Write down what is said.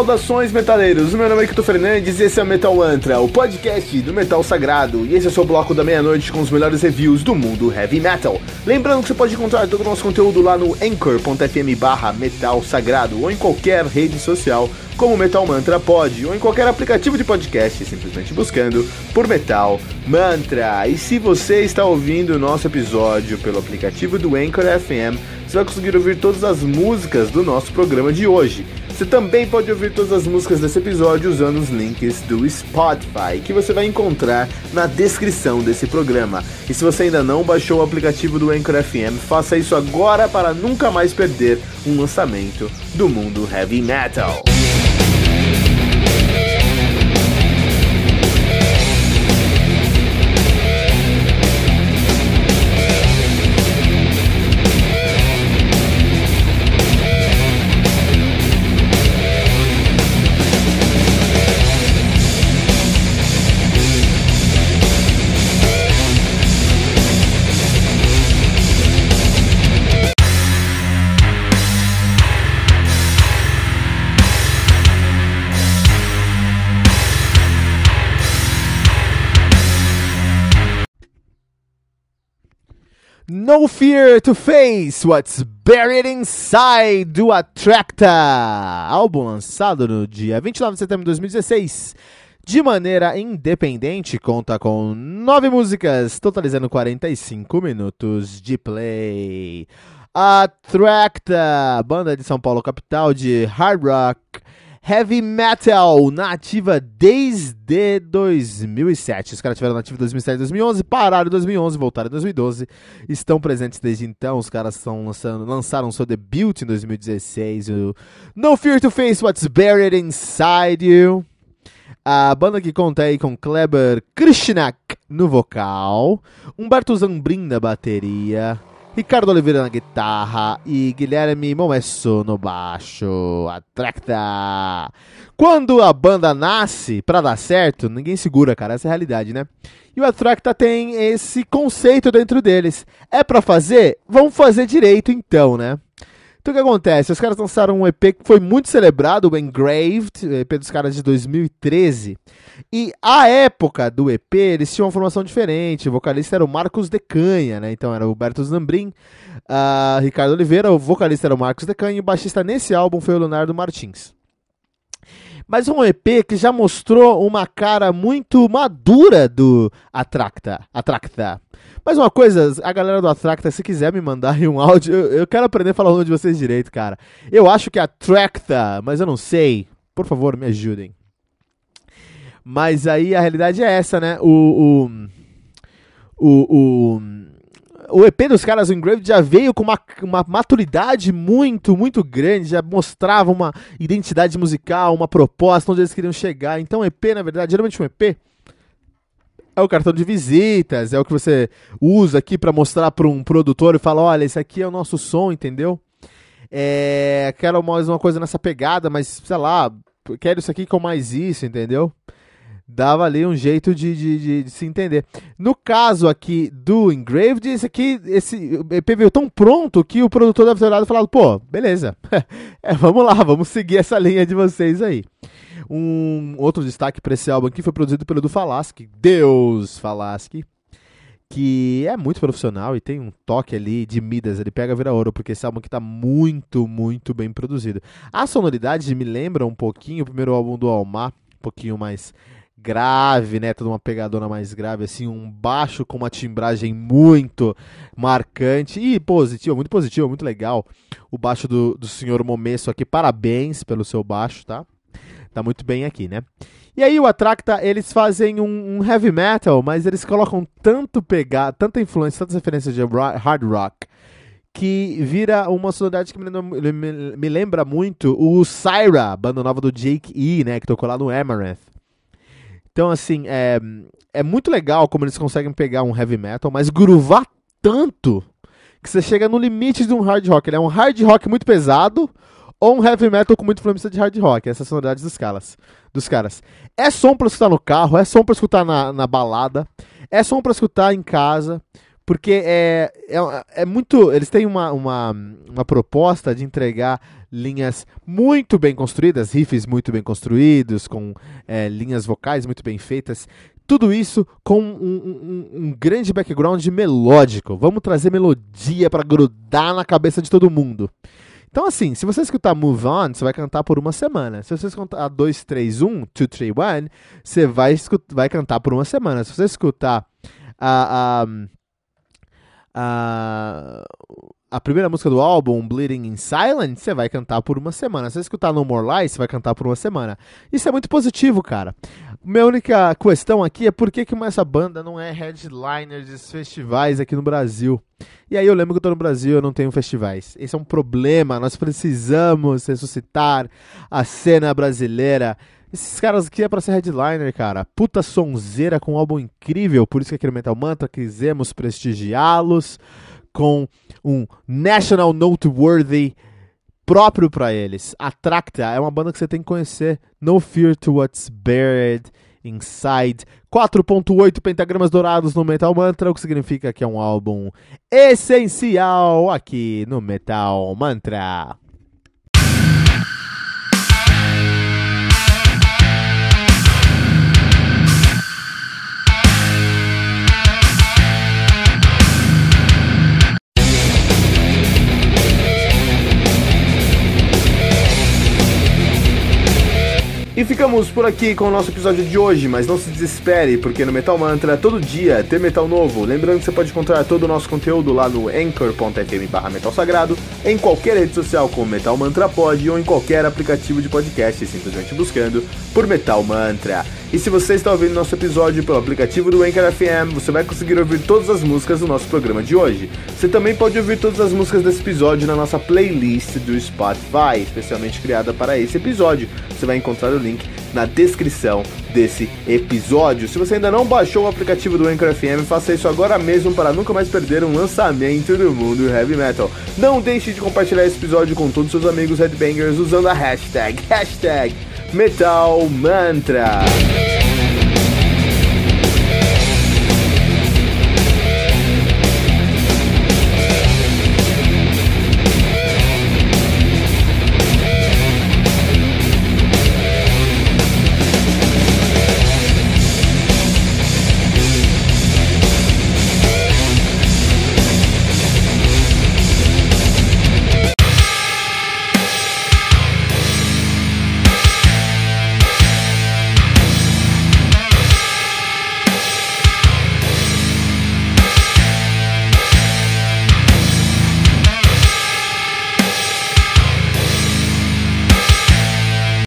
Saudações, metaleiros! Meu nome é Kito Fernandes e esse é o Metal Mantra, o podcast do Metal Sagrado. E esse é o seu bloco da meia-noite com os melhores reviews do mundo heavy metal. Lembrando que você pode encontrar todo o nosso conteúdo lá no anchor.fm barra Metal Sagrado ou em qualquer rede social como Metal Mantra pode, ou em qualquer aplicativo de podcast, simplesmente buscando por Metal Mantra. E se você está ouvindo o nosso episódio pelo aplicativo do Anchor FM, você vai conseguir ouvir todas as músicas do nosso programa de hoje. Você também pode ouvir todas as músicas desse episódio usando os links do Spotify, que você vai encontrar na descrição desse programa. E se você ainda não baixou o aplicativo do Anchor FM, faça isso agora para nunca mais perder um lançamento do mundo heavy metal. No Fear to Face What's Buried Inside do Attracta, álbum lançado no dia 29 de setembro de 2016. De maneira independente, conta com nove músicas, totalizando 45 minutos de play. Attracta, banda de São Paulo capital de hard rock, heavy metal, nativa desde 2007. Os caras tiveram nativa em 2007 2011, pararam em 2011, voltaram em 2012. Estão presentes desde então. Os caras estão lançando, lançaram seu debut em 2016, o No Fear to Face What's Buried Inside You. A banda que conta aí com Kleber Krishnak no vocal, Humberto Zambrin na bateria, Ricardo Oliveira na guitarra e Guilherme Momesso no baixo. Atracta! Quando a banda nasce, pra dar certo, ninguém segura, cara. Essa é a realidade, né? E o Atracta tem esse conceito dentro deles. É pra fazer? Vamos fazer direito então, né? Então o que acontece? Os caras lançaram um EP que foi muito celebrado, o Engraved, o EP dos caras de 2013. E a época do EP, eles tinham uma formação diferente. O vocalista era o Marcos Decanha, né? Então era o Berto Zambrin, uh, Ricardo Oliveira, o vocalista era o Marcos Decanha e o baixista nesse álbum foi o Leonardo Martins. Mas um EP que já mostrou uma cara muito madura do Atracta. Atracta. Mas uma coisa, a galera do Atracta, se quiser me mandar um áudio, eu, eu quero aprender a falar o nome de vocês direito, cara. Eu acho que é Atracta, mas eu não sei. Por favor, me ajudem. Mas aí a realidade é essa, né? O, o, o, o, o EP dos caras, o Engraved, já veio com uma, uma maturidade muito, muito grande, já mostrava uma identidade musical, uma proposta, onde eles queriam chegar. Então, EP, na verdade, geralmente um EP é o cartão de visitas, é o que você usa aqui para mostrar para um produtor e falar, olha, esse aqui é o nosso som, entendeu? É, quero mais uma coisa nessa pegada, mas sei lá, quero isso aqui com mais isso, entendeu? dava ali um jeito de, de, de, de, se entender. No caso aqui do Engraved, esse aqui, esse EP veio tão pronto que o produtor deve ter olhado e falado, pô, beleza, é, vamos lá, vamos seguir essa linha de vocês aí. Um outro destaque para esse álbum aqui foi produzido pelo do Falaschi, Deus Falaschi, que é muito profissional e tem um toque ali de Midas, ele pega vira ouro, porque esse álbum aqui tá muito, muito bem produzido. A sonoridade me lembra um pouquinho o primeiro álbum do Almar, um pouquinho mais grave, né? Toda uma pegadona mais grave, assim, um baixo com uma timbragem muito marcante e positivo, muito positivo, muito legal. O baixo do, do senhor Momesso aqui, parabéns pelo seu baixo, tá? Tá muito bem aqui, né? E aí o Atracta, eles fazem um, um heavy metal, mas eles colocam tanto pegar, tanta influência, tantas referências de hard rock, que vira uma sonoridade que me lembra, me, me lembra muito o Syra, banda nova do Jake E, né, que tocou lá no Amaranth. Então, assim, é, é muito legal como eles conseguem pegar um heavy metal, mas groovar tanto que você chega no limite de um hard rock. Ele é um hard rock muito pesado ou um heavy metal com muita influência de hard rock. Essas sonoridades dos caras. Dos caras. É som pra escutar no carro, é som pra escutar na, na balada, é som pra escutar em casa, Porque é, é, é muito. Eles têm uma, uma, uma proposta de entregar linhas muito bem construídas, riffs muito bem construídos, com é, linhas vocais muito bem feitas. Tudo isso com um, um, um grande background melódico. Vamos trazer melodia para grudar na cabeça de todo mundo. Então, assim, se você escutar Move On, você vai cantar por uma semana. Se você escutar 2, 3, 1, 2, 3, 1, você vai, escutar, vai cantar por uma semana. Se você escutar a. a, a primeira música do álbum, Bleeding in Silence, você vai cantar por uma semana. Se você escutar No More Lies, você vai cantar por uma semana. Isso é muito positivo, cara. Minha única questão aqui é por que, que essa banda não é headliner de festivais aqui no Brasil. E aí eu lembro que eu tô no Brasil eu não tenho festivais. Esse é um problema. Nós precisamos ressuscitar a cena brasileira. Esses caras aqui é pra ser headliner, cara. Puta sonzeira com um álbum incrível. Por isso que aqui no Metal Mantra quisemos prestigiá-los com um National Noteworthy próprio para eles. Atracta é uma banda que você tem que conhecer. No Fear to What's Buried Inside. 4.8 pentagramas dourados no Metal Mantra, o que significa que é um álbum essencial aqui no Metal Mantra. E ficamos por aqui com o nosso episódio de hoje, mas não se desespere, porque no Metal Mantra todo dia tem metal novo. Lembrando que você pode encontrar todo o nosso conteúdo lá no anchor.fm barra metal sagrado, em qualquer rede social como Metal Mantra Pod ou em qualquer aplicativo de podcast, simplesmente buscando por Metal Mantra. E se você está ouvindo nosso episódio pelo aplicativo do Anchor FM, você vai conseguir ouvir todas as músicas do nosso programa de hoje. Você também pode ouvir todas as músicas desse episódio na nossa playlist do Spotify, especialmente criada para esse episódio. Você vai encontrar o link na descrição desse episódio. Se você ainda não baixou o aplicativo do Anchor FM, faça isso agora mesmo para nunca mais perder um lançamento do mundo heavy metal. Não deixe de compartilhar esse episódio com todos os seus amigos headbangers usando a hashtag, hashtag Metal Mantra.